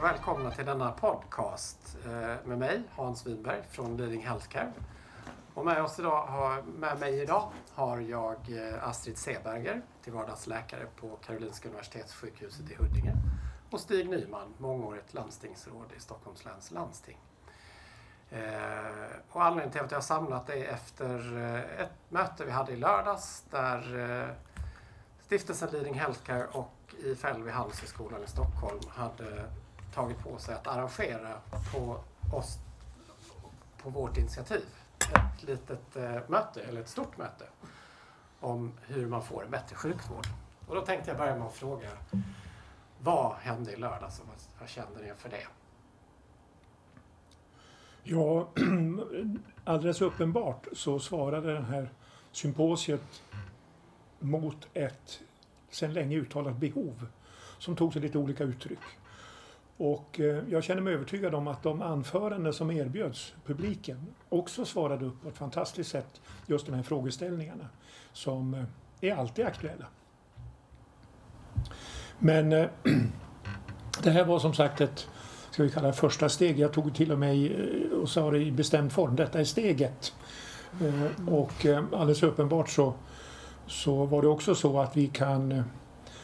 och välkomna till denna podcast eh, med mig Hans Winberg från Leading Healthcare. Och med, oss idag har, med mig idag har jag eh, Astrid Seberger till vardags läkare på Karolinska Universitetssjukhuset i Huddinge och Stig Nyman, mångårigt landstingsråd i Stockholms läns landsting. Eh, och anledningen till att jag har samlat är efter ett möte vi hade i lördags där Stiftelsen Leading Healthcare och IFL vid Handelshögskolan i Stockholm hade tagit på sig att arrangera på oss på vårt initiativ ett litet eh, möte, eller ett stort möte om hur man får en bättre sjukvård. Och då tänkte jag börja med att fråga vad hände i lördags och vad, kände ni för det? Ja, alldeles uppenbart så svarade det här symposiet mot ett sedan länge uttalat behov som tog sig lite olika uttryck. Och eh, jag känner mig övertygad om att de anföranden som erbjöds publiken också svarade upp på ett fantastiskt sätt just de här frågeställningarna som eh, är alltid aktuella. Men eh, det här var som sagt ett ska vi kalla det första steg. Jag tog till och med och sa det i bestämd form. Detta är steget. Och alldeles uppenbart så så var det också så att vi kan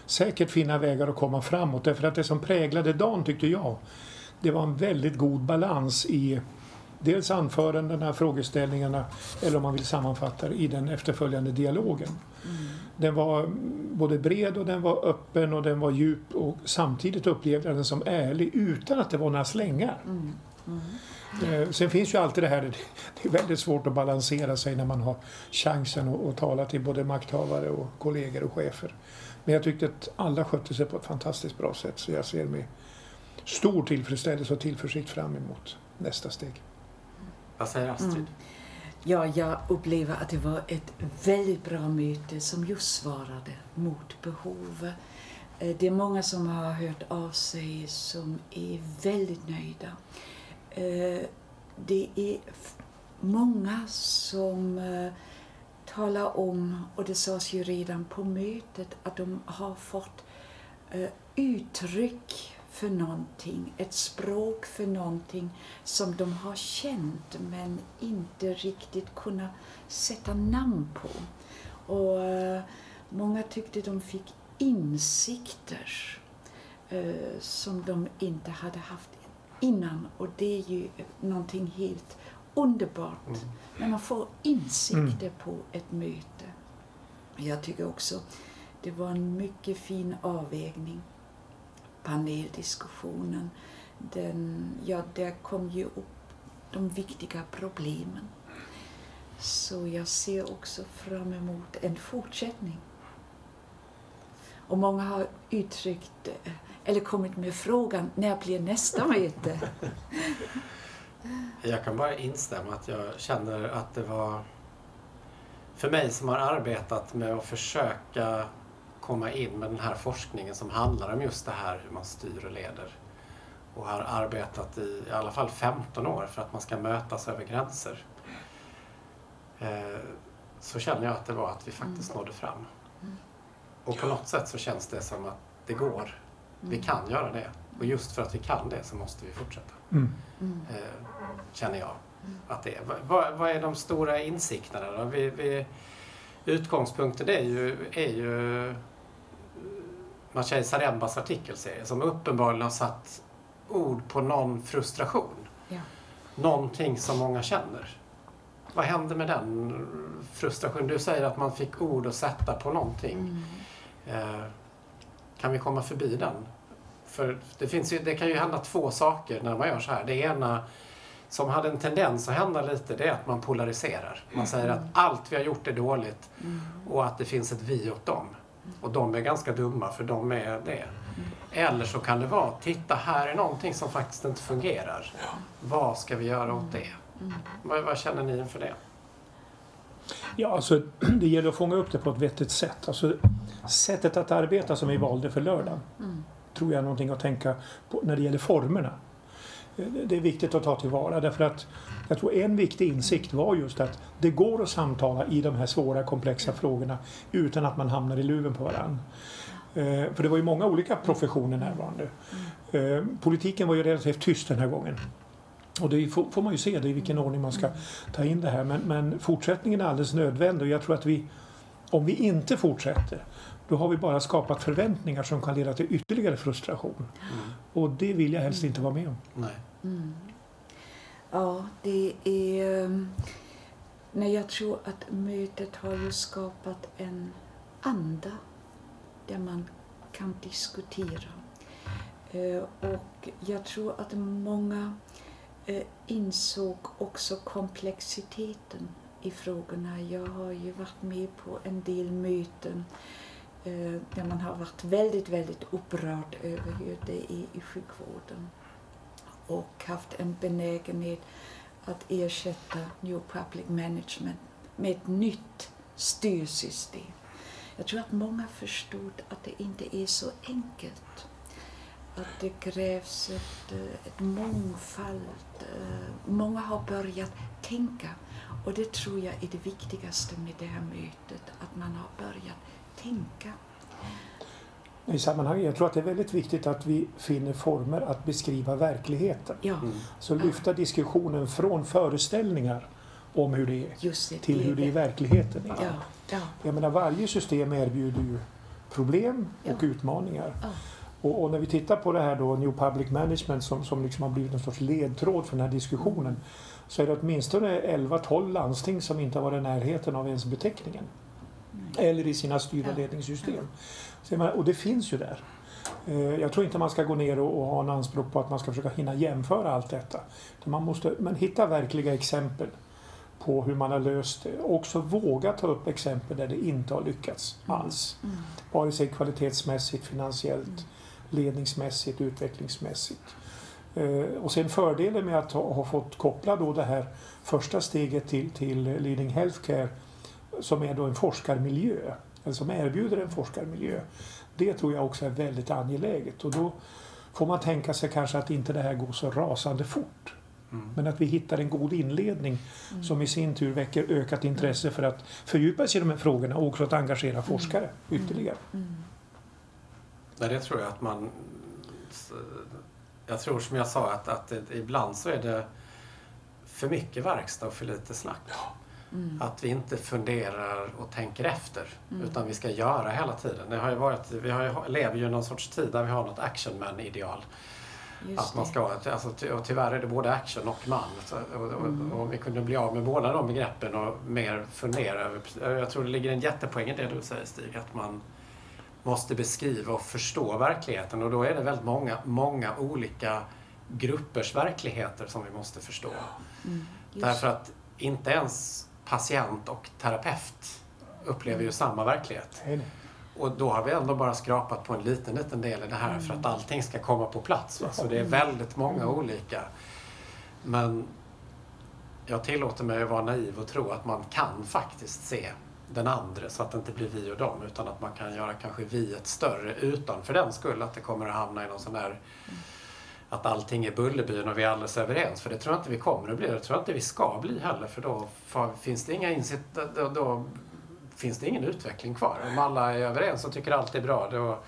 säkert finna vägar att komma framåt. Därför att det som präglade dagen tyckte jag, det var en väldigt god balans i dels anförandena, frågeställningarna eller om man vill sammanfatta det i den efterföljande dialogen. Mm. Den var både bred och den var öppen och den var djup och samtidigt upplevde jag den som ärlig utan att det var några slängar. Mm. Mm. Eh, sen finns ju alltid det här, det är väldigt svårt att balansera sig när man har chansen att, att tala till både makthavare och kollegor och chefer. Men jag tyckte att alla skötte sig på ett fantastiskt bra sätt så jag ser med stor tillfredsställelse och tillförsikt fram emot nästa steg. Vad säger Astrid? Mm. Ja, jag upplever att det var ett väldigt bra möte som just svarade mot behov. Eh, det är många som har hört av sig som är väldigt nöjda. Eh, det är många som tala talar om, och det sades ju redan på mötet, att de har fått eh, uttryck för någonting, ett språk för någonting som de har känt men inte riktigt kunnat sätta namn på. Och eh, många tyckte de fick insikter eh, som de inte hade haft innan och det är ju någonting helt underbart mm. när man får insikter mm. på ett möte. Jag tycker också det var en mycket fin avvägning. Paneldiskussionen, den, ja, där kom ju upp de viktiga problemen. Så jag ser också fram emot en fortsättning. Och många har uttryckt eh, eller kommit med frågan när blir nästa möte? Jag kan bara instämma att jag känner att det var för mig som har arbetat med att försöka komma in med den här forskningen som handlar om just det här hur man styr och leder och har arbetat i i alla fall 15 år för att man ska mötas över gränser. Eh, så känner jag att det var att vi faktiskt mm. nådde fram. Mm. Och på något sätt så känns det som att det går. Vi kan göra det. Och just för att vi kan det så måste vi fortsätta. Mm. Eh, känner jag att det är. Vad, vad är de stora insikterna då? Vi, vi, utgångspunkten är ju, är ju Maciej Zarembas artikelserie som uppenbarligen har satt ord på någon frustration. Ja. Någonting som många känner. Vad hände med den frustrationen? Du säger att man fick ord att sätta på någonting. Mm. Eh, kan vi komma förbi den? För det, finns ju, det kan ju hända två saker när man gör så här. Det ena som hade en tendens att hända lite, det är att man polariserar. Man säger att allt vi har gjort är dåligt och att det finns ett vi åt dem. Och de är ganska dumma för de är det. Eller så kan det vara, titta här är någonting som faktiskt inte fungerar. Vad ska vi göra åt det? Vad, vad känner ni inför det? Ja, alltså det gäller att fånga upp det på ett vettigt sätt. Alltså, sättet att arbeta som vi valde för lördagen mm tror jag är någonting att tänka på när det gäller formerna. det är viktigt att ta tillvara därför att jag tror en viktig insikt var just att det går att samtala i de här svåra komplexa frågorna utan att man hamnar i luven på varandra. Eh, för det var ju många olika professioner närvarande. Eh, politiken var ju relativt tyst den här gången. Och det får man ju se det i vilken ordning man ska ta in det här. Men, men fortsättningen är alldeles nödvändig och jag tror att vi, om vi inte fortsätter, då har vi bara skapat förväntningar som kan leda till ytterligare frustration. Mm. Och det vill jag helst inte vara med om. Nej. Mm. Ja, det är... Um, nej, jag tror att mötet har ju skapat en anda där man kan diskutera. Uh, och jag tror att många uh, insåg också komplexiteten i frågorna. Jag har ju varit med på en del möten Eh, där man har varit väldigt, väldigt upprörd över hur det är i sjukvården och haft en benägenhet att ersätta New Public Management med ett nytt styrsystem. Jag tror att många förstod att det inte är så enkelt. Att det krävs ett, eh, ett mångfald. Eh, många har börjat tänka och det tror jag är det viktigaste med det här mötet, att man har börjat tänka i sammanhanget. Jag tror att det är väldigt viktigt att vi finner former att beskriva verkligheten. Ja. Mm. Så lyfta diskussionen från föreställningar om hur det är det, till det hur det i verkligheten är. Ja. Ja. Jag menar, varje system erbjuder ju problem och utmaningar. Och, och, när vi tittar på det här då, New Public Management som, som liksom har blivit en sorts ledtråd för den här diskussionen mm. så är det åtminstone 11-12 landsting som inte har varit i närheten av ens beteckningen. Eller i sina styr och ledningssystem. Och det finns ju där. Eh, jag tror inte man ska gå ner och ha en anspråk på att man ska försöka hinna jämföra allt detta. Man måste men hitta verkliga exempel på hur man har löst det. Också våga ta upp exempel där det inte har lyckats mm. alls. Mm. Vare sig kvalitetsmässigt, finansiellt, mm. ledningsmässigt, utvecklingsmässigt. Eh, och sen fördelen med att ha, ha fått koppla då det här första steget till, till Leading Healthcare som är då en forskarmiljö eller som erbjuder en forskarmiljö. Det tror jag också är väldigt angeläget och då får man tänka sig kanske att inte det här går så rasande fort. Mm. Men att vi hittar en god inledning mm. som i sin tur väcker ökat intresse för att fördjupa sig i de här frågorna och också att engagera mm. forskare mm. ytterligare. Mm. Nej, det tror jag att man... Jag tror som jag sa att, att ibland så är det för mycket verkstad och för lite snack. Ja. Mm. Att vi inte funderar och tänker efter mm. utan vi ska göra hela tiden. Det har ju varit, vi har ju, lever ju i någon sorts tid där vi har något actionman-ideal. Att man ska, alltså, och tyvärr är det både action och man. Så, och, och, mm. och, vi kunde bli av med båda de begreppen och mer fundera över... Jag tror det ligger en jättepoäng i det du säger Stig, att man måste beskriva och förstå verkligheten och då är det väldigt många, många olika gruppers verkligheter som vi måste förstå. Mm. Därför att inte ens patient och terapeut upplever ju samma verklighet. Och då har vi ändå bara skrapat på en liten, liten del i det här för att mm. allting ska komma på plats. Va? Så det är väldigt många mm. olika. Men jag tillåter mig att vara naiv och tro att man kan faktiskt se den andra så att det inte blir vi och dem utan att man kan göra kanske vi ett större utan för den skull att det kommer att hamna i någon sån här mm att allting är Bullerbyn och vi är alldeles överens. För det tror jag inte vi kommer att bli. Det tror jag inte vi ska bli heller. För då finns det inga insikt, då, då finns det ingen utveckling kvar. Om alla är överens och tycker allt är bra då,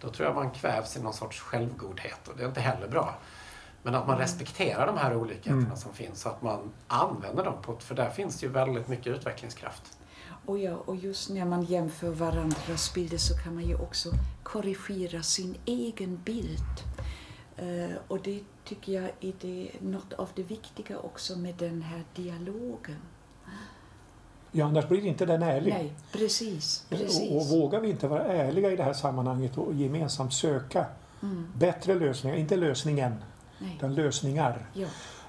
då tror jag man kvävs i någon sorts självgodhet och det är inte heller bra. Men att man mm. respekterar de här olikheterna mm. som finns och att man använder dem på för där finns det ju väldigt mycket utvecklingskraft. Och, ja, och just när man jämför varandras bilder så kan man ju också korrigera sin egen bild. Uh, och det tycker jag är det, något av det viktiga också med den här dialogen. Ja, annars blir inte den ärlig. Nej, precis. precis. Och, och vågar vi inte vara ärliga i det här sammanhanget och gemensamt söka mm. bättre lösningar, inte lösningen, Nej. utan lösningar. Ja.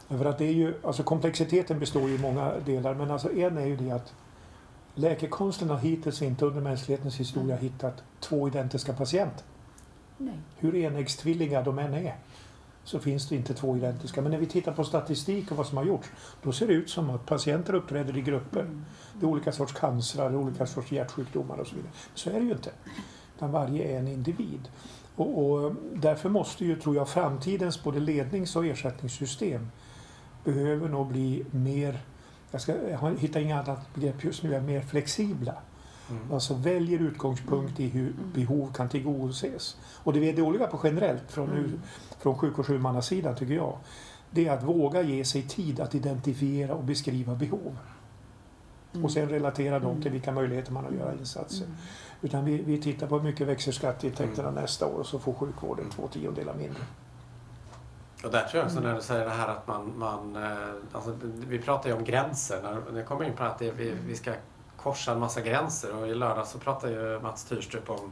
För att det är ju, alltså komplexiteten består ju i många delar men alltså en är ju det att läkekonsten har hittills inte under mänsklighetens historia mm. hittat två identiska patienter. Nej. Hur enäggstvillingar de än är så finns det inte två identiska. Men när vi tittar på statistik och vad som har gjorts då ser det ut som att patienter uppträder i grupper. Mm. Det är olika sorts cancer, olika sorts hjärtsjukdomar och så vidare. Så är det ju inte. utan varje är en individ. Och, och därför måste ju, tror jag, framtidens både lednings och ersättningssystem behöver nog bli mer, jag, ska, jag hittar inget annat begrepp just nu, är mer flexibla. Mm. Alltså väljer utgångspunkt i hur behov kan tillgodoses. Och det vi är dåliga på generellt från, mm. från sjukvårdshuvudmannasidan tycker jag, det är att våga ge sig tid att identifiera och beskriva behov. Mm. Och sen relatera dem till mm. vilka möjligheter man har att göra insatser. Mm. Utan vi, vi tittar på hur mycket växer skatteintäkterna mm. nästa år och så får sjukvården två tiondelar mindre. Och där tror jag också när du säger det här att man, man eh, alltså, vi pratar ju om gränser. När det kommer in på att det, vi, vi ska korsa en massa gränser och i lördag så pratade ju Mats Tyrstrup om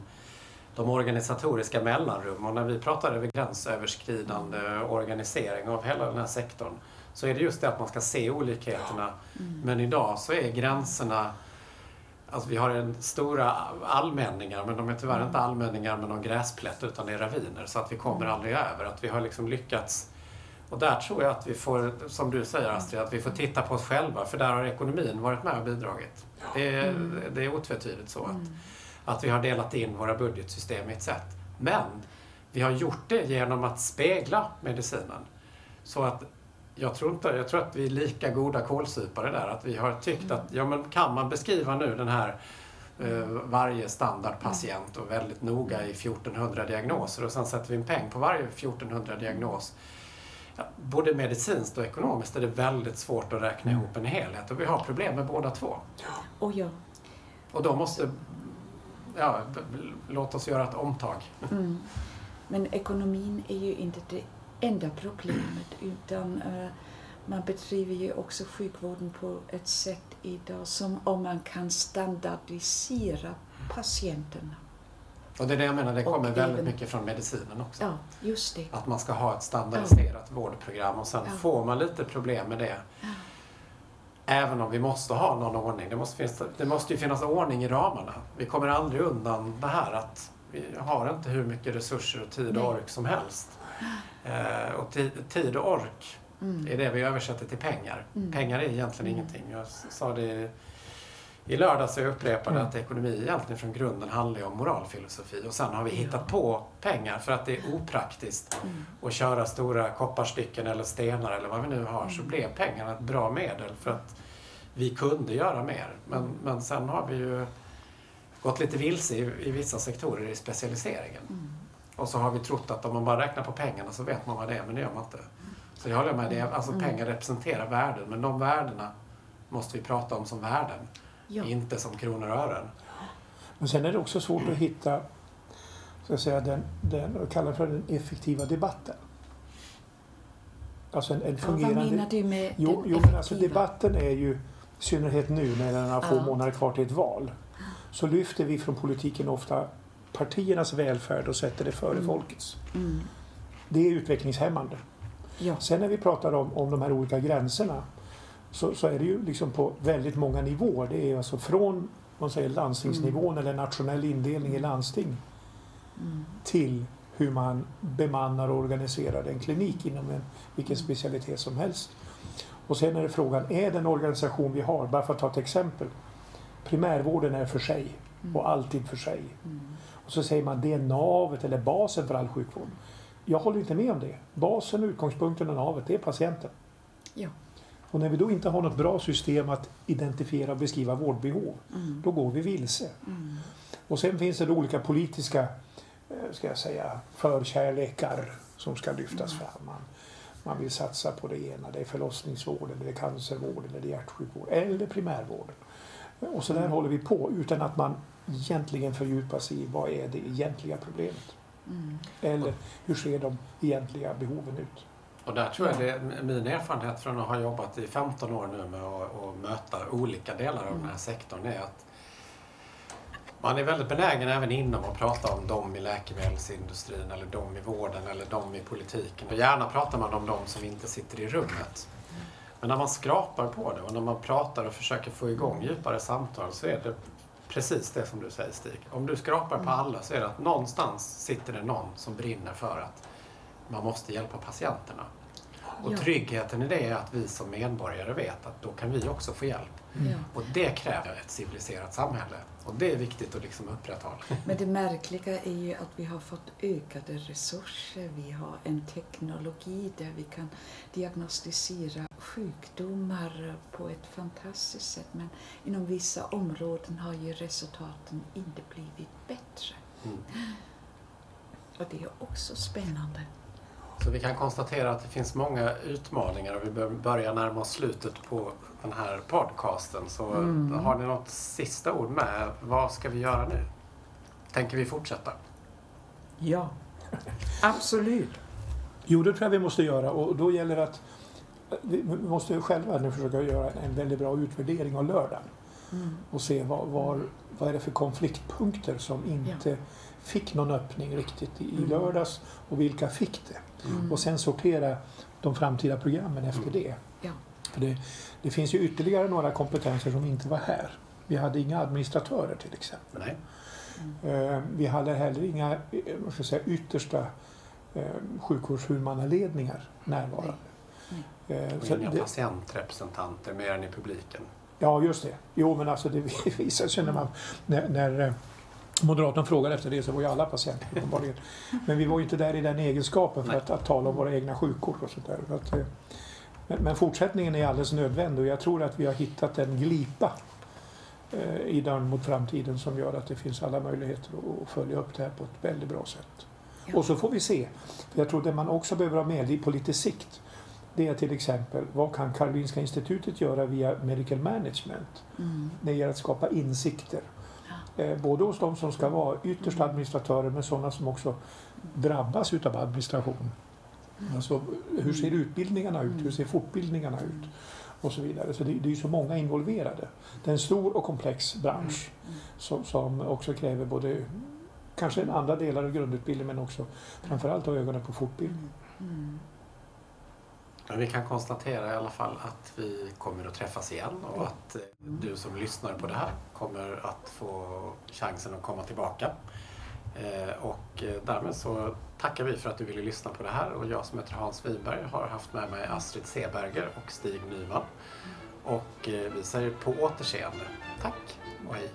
de organisatoriska mellanrum och när vi pratar över gränsöverskridande organisering av hela den här sektorn så är det just det att man ska se olikheterna. Mm. Men idag så är gränserna Alltså vi har en stora allmänningar men de är tyvärr inte mm. allmänningar med någon gräsplätt utan det är raviner så att vi kommer mm. aldrig över. Att vi har liksom lyckats och där tror jag att vi får, som du säger Astrid, att vi får titta på oss själva för där har ekonomin varit med och bidragit. Det är, mm. det är otvetydigt så att, mm. att vi har delat in våra budgetsystem i ett sätt. Men vi har gjort det genom att spegla medicinen. Så att jag tror, inte, jag tror att vi är lika goda kålsupare där. Att vi har tyckt att ja, men kan man beskriva nu den här eh, varje standardpatient och väldigt noga i 1400 diagnoser och sen sätter vi en peng på varje 1400 diagnos. Både medicinskt och ekonomiskt är det väldigt svårt att räkna ihop en helhet och vi har problem med båda två. Och, ja. och då måste, ja, låt oss göra ett omtag. Mm. Men ekonomin är ju inte det enda problemet utan uh, man bedriver ju också sjukvården på ett sätt idag som om man kan standardisera patienterna. Och det är det jag menar, det kommer väldigt även, mycket från medicinen också. Ja, just det. Att man ska ha ett standardiserat ja. vårdprogram och sen ja. får man lite problem med det. Ja. Även om vi måste ha någon ordning. Det måste, finnas, det måste ju finnas ordning i ramarna. Vi kommer aldrig undan det här att vi har inte hur mycket resurser och tid och ork som helst. Eh, och tid och ork mm. är det vi översätter till pengar. Mm. Pengar är egentligen mm. ingenting. Jag sa det i lördags jag upprepade mm. att ekonomi egentligen från grunden handlar om moralfilosofi och sen har vi hittat på pengar för att det är opraktiskt mm. att köra stora kopparstycken eller stenar eller vad vi nu har så mm. blev pengarna ett bra medel för att vi kunde göra mer. Men, men sen har vi ju gått lite vilse i, i vissa sektorer i specialiseringen. Mm. Och så har vi trott att om man bara räknar på pengarna så vet man vad det är, men det gör man inte. Så jag håller med, det, alltså mm. pengar representerar värden, men de värdena måste vi prata om som värden, ja. inte som kronor och ören. Men sen är det också svårt att hitta, så att säga, den, den jag kallar för den effektiva debatten. Alltså en, en fungerande... Ja, vad menar du med jo, den jo, men alltså debatten är ju, i synnerhet nu när det är några få ja. månader kvar till ett val, så lyfter vi från politiken ofta partiernas välfärd och sätter det före mm. folkets. Mm. Det är utvecklingshämmande. Ja. Sen när vi pratar om, om de här olika gränserna så, så är det ju liksom på väldigt många nivåer. Det är alltså från man säger, landstingsnivån mm. eller nationell indelning i landsting mm. till hur man bemannar och organiserar en klinik inom en, vilken mm. specialitet som helst. Och sen är det frågan, är den organisation vi har, bara för att ta ett exempel, primärvården är för sig mm. och alltid för sig. Mm. Och så säger man det är navet eller basen för all sjukvård. Jag håller inte med om det. Basen, utgångspunkten och navet, det är patienten. Ja. Och när vi då inte har något bra system att identifiera och beskriva vårdbehov, mm. då går vi vilse. Mm. Och sen finns det olika politiska eh, ska jag säga, förkärlekar som ska lyftas mm. fram. Man, man vill satsa på det ena, det är förlossningsvården, det är cancervården, det är hjärtsjukvården eller primärvården. Och så där mm. håller vi på utan att man egentligen fördjupa sig i vad är det egentliga problemet. Mm. Eller hur ser de egentliga behoven ut? Och där tror jag det är min erfarenhet från att ha jobbat i 15 år nu med att, möta olika delar av mm. den här sektorn är att man är väldigt benägen även inom att prata om dem i läkemedelsindustrin eller dem i vården eller dem i politiken. Och gärna pratar man om dem som inte sitter i rummet. Men när man skrapar på det och när man pratar och försöker få igång djupare samtal så är det precis det som du säger Stig. Om du skrapar på mm. alla så är det att någonstans sitter det någon som brinner för att man måste hjälpa patienterna. Och Ja. tryggheten i det är att vi som medborgare vet att då kan vi också få hjälp. Ja. Och det kräver ett civiliserat samhälle. Och det är viktigt att liksom upprätthålla. Men det märkliga är ju att vi har fått ökade resurser. Vi har en teknologi där vi kan diagnostisera sjukdomar på ett fantastiskt sätt. Men inom vissa områden har ju resultaten inte blivit bättre. Mm. Och det är också spännande. Så vi kan konstatera att det finns många utmaningar och vi bör- börjar närma oss slutet på den här podcasten. Så Mm. har ni något sista ord med? Vad ska vi göra nu? Tänker vi fortsätta? Ja, absolut. Jo, det tror jag vi måste göra och då gäller det att vi måste själva nu försöka göra en väldigt bra utvärdering av lördagen Mm. och se vad, var, vad är det för konfliktpunkter som inte fick någon öppning riktigt i, i Mm. lördags och vilka fick det? Mm. Och sen sortera de framtida programmen efter Mm. det. Ja. För det. Det finns ju ytterligare några kompetenser som inte var här. Vi hade inga administratörer till exempel. Nej. Eh, Vi hade heller inga eh, vad ska jag säga, yttersta eh, sjukvårdshuvudmannaledningar närvarande. Eh, Och så inga det- patientrepresentanter mer än i publiken. Ja, just det. Jo, men alltså det visar sig när, man, när, när Moderaterna frågade efter det så var ju alla patienter uppenbarligen. Men vi var ju inte där i den egenskapen för att, att tala om våra egna sjukvård och sånt där. Att, eh, men, men fortsättningen är alldeles nödvändig och jag tror att vi har hittat en glipa eh, i dörren mot framtiden som gör att det finns alla möjligheter att- följa upp det här på ett väldigt bra sätt. Och så får vi se. För jag tror det man också behöver ha med på lite sikt det är till exempel vad kan Karolinska institutet göra via medical management Mm. när det gäller att skapa insikter. Eh, både hos de som ska vara ytterst administratörer men sådana som också drabbas utav administration. Alltså, hur ser utbildningarna ut? Hur ser fortbildningarna ut? Och så vidare. Så det, det är så många involverade. Det är en stor och komplex bransch som, som också kräver både kanske andra delar av grundutbildningen men också framförallt ha ögonen på fortbildning. Mm. Men vi kan konstatera i alla fall att vi kommer att träffas igen och att eh, du som lyssnar på det här kommer att få chansen att komma tillbaka. Eh, Och eh, därmed så tackar vi för att du ville lyssna på det här och jag som heter Hans Wiberg har haft med mig Astrid Seberger och Stig Nyman. Och eh, vi säger på återseende. Tack och hej!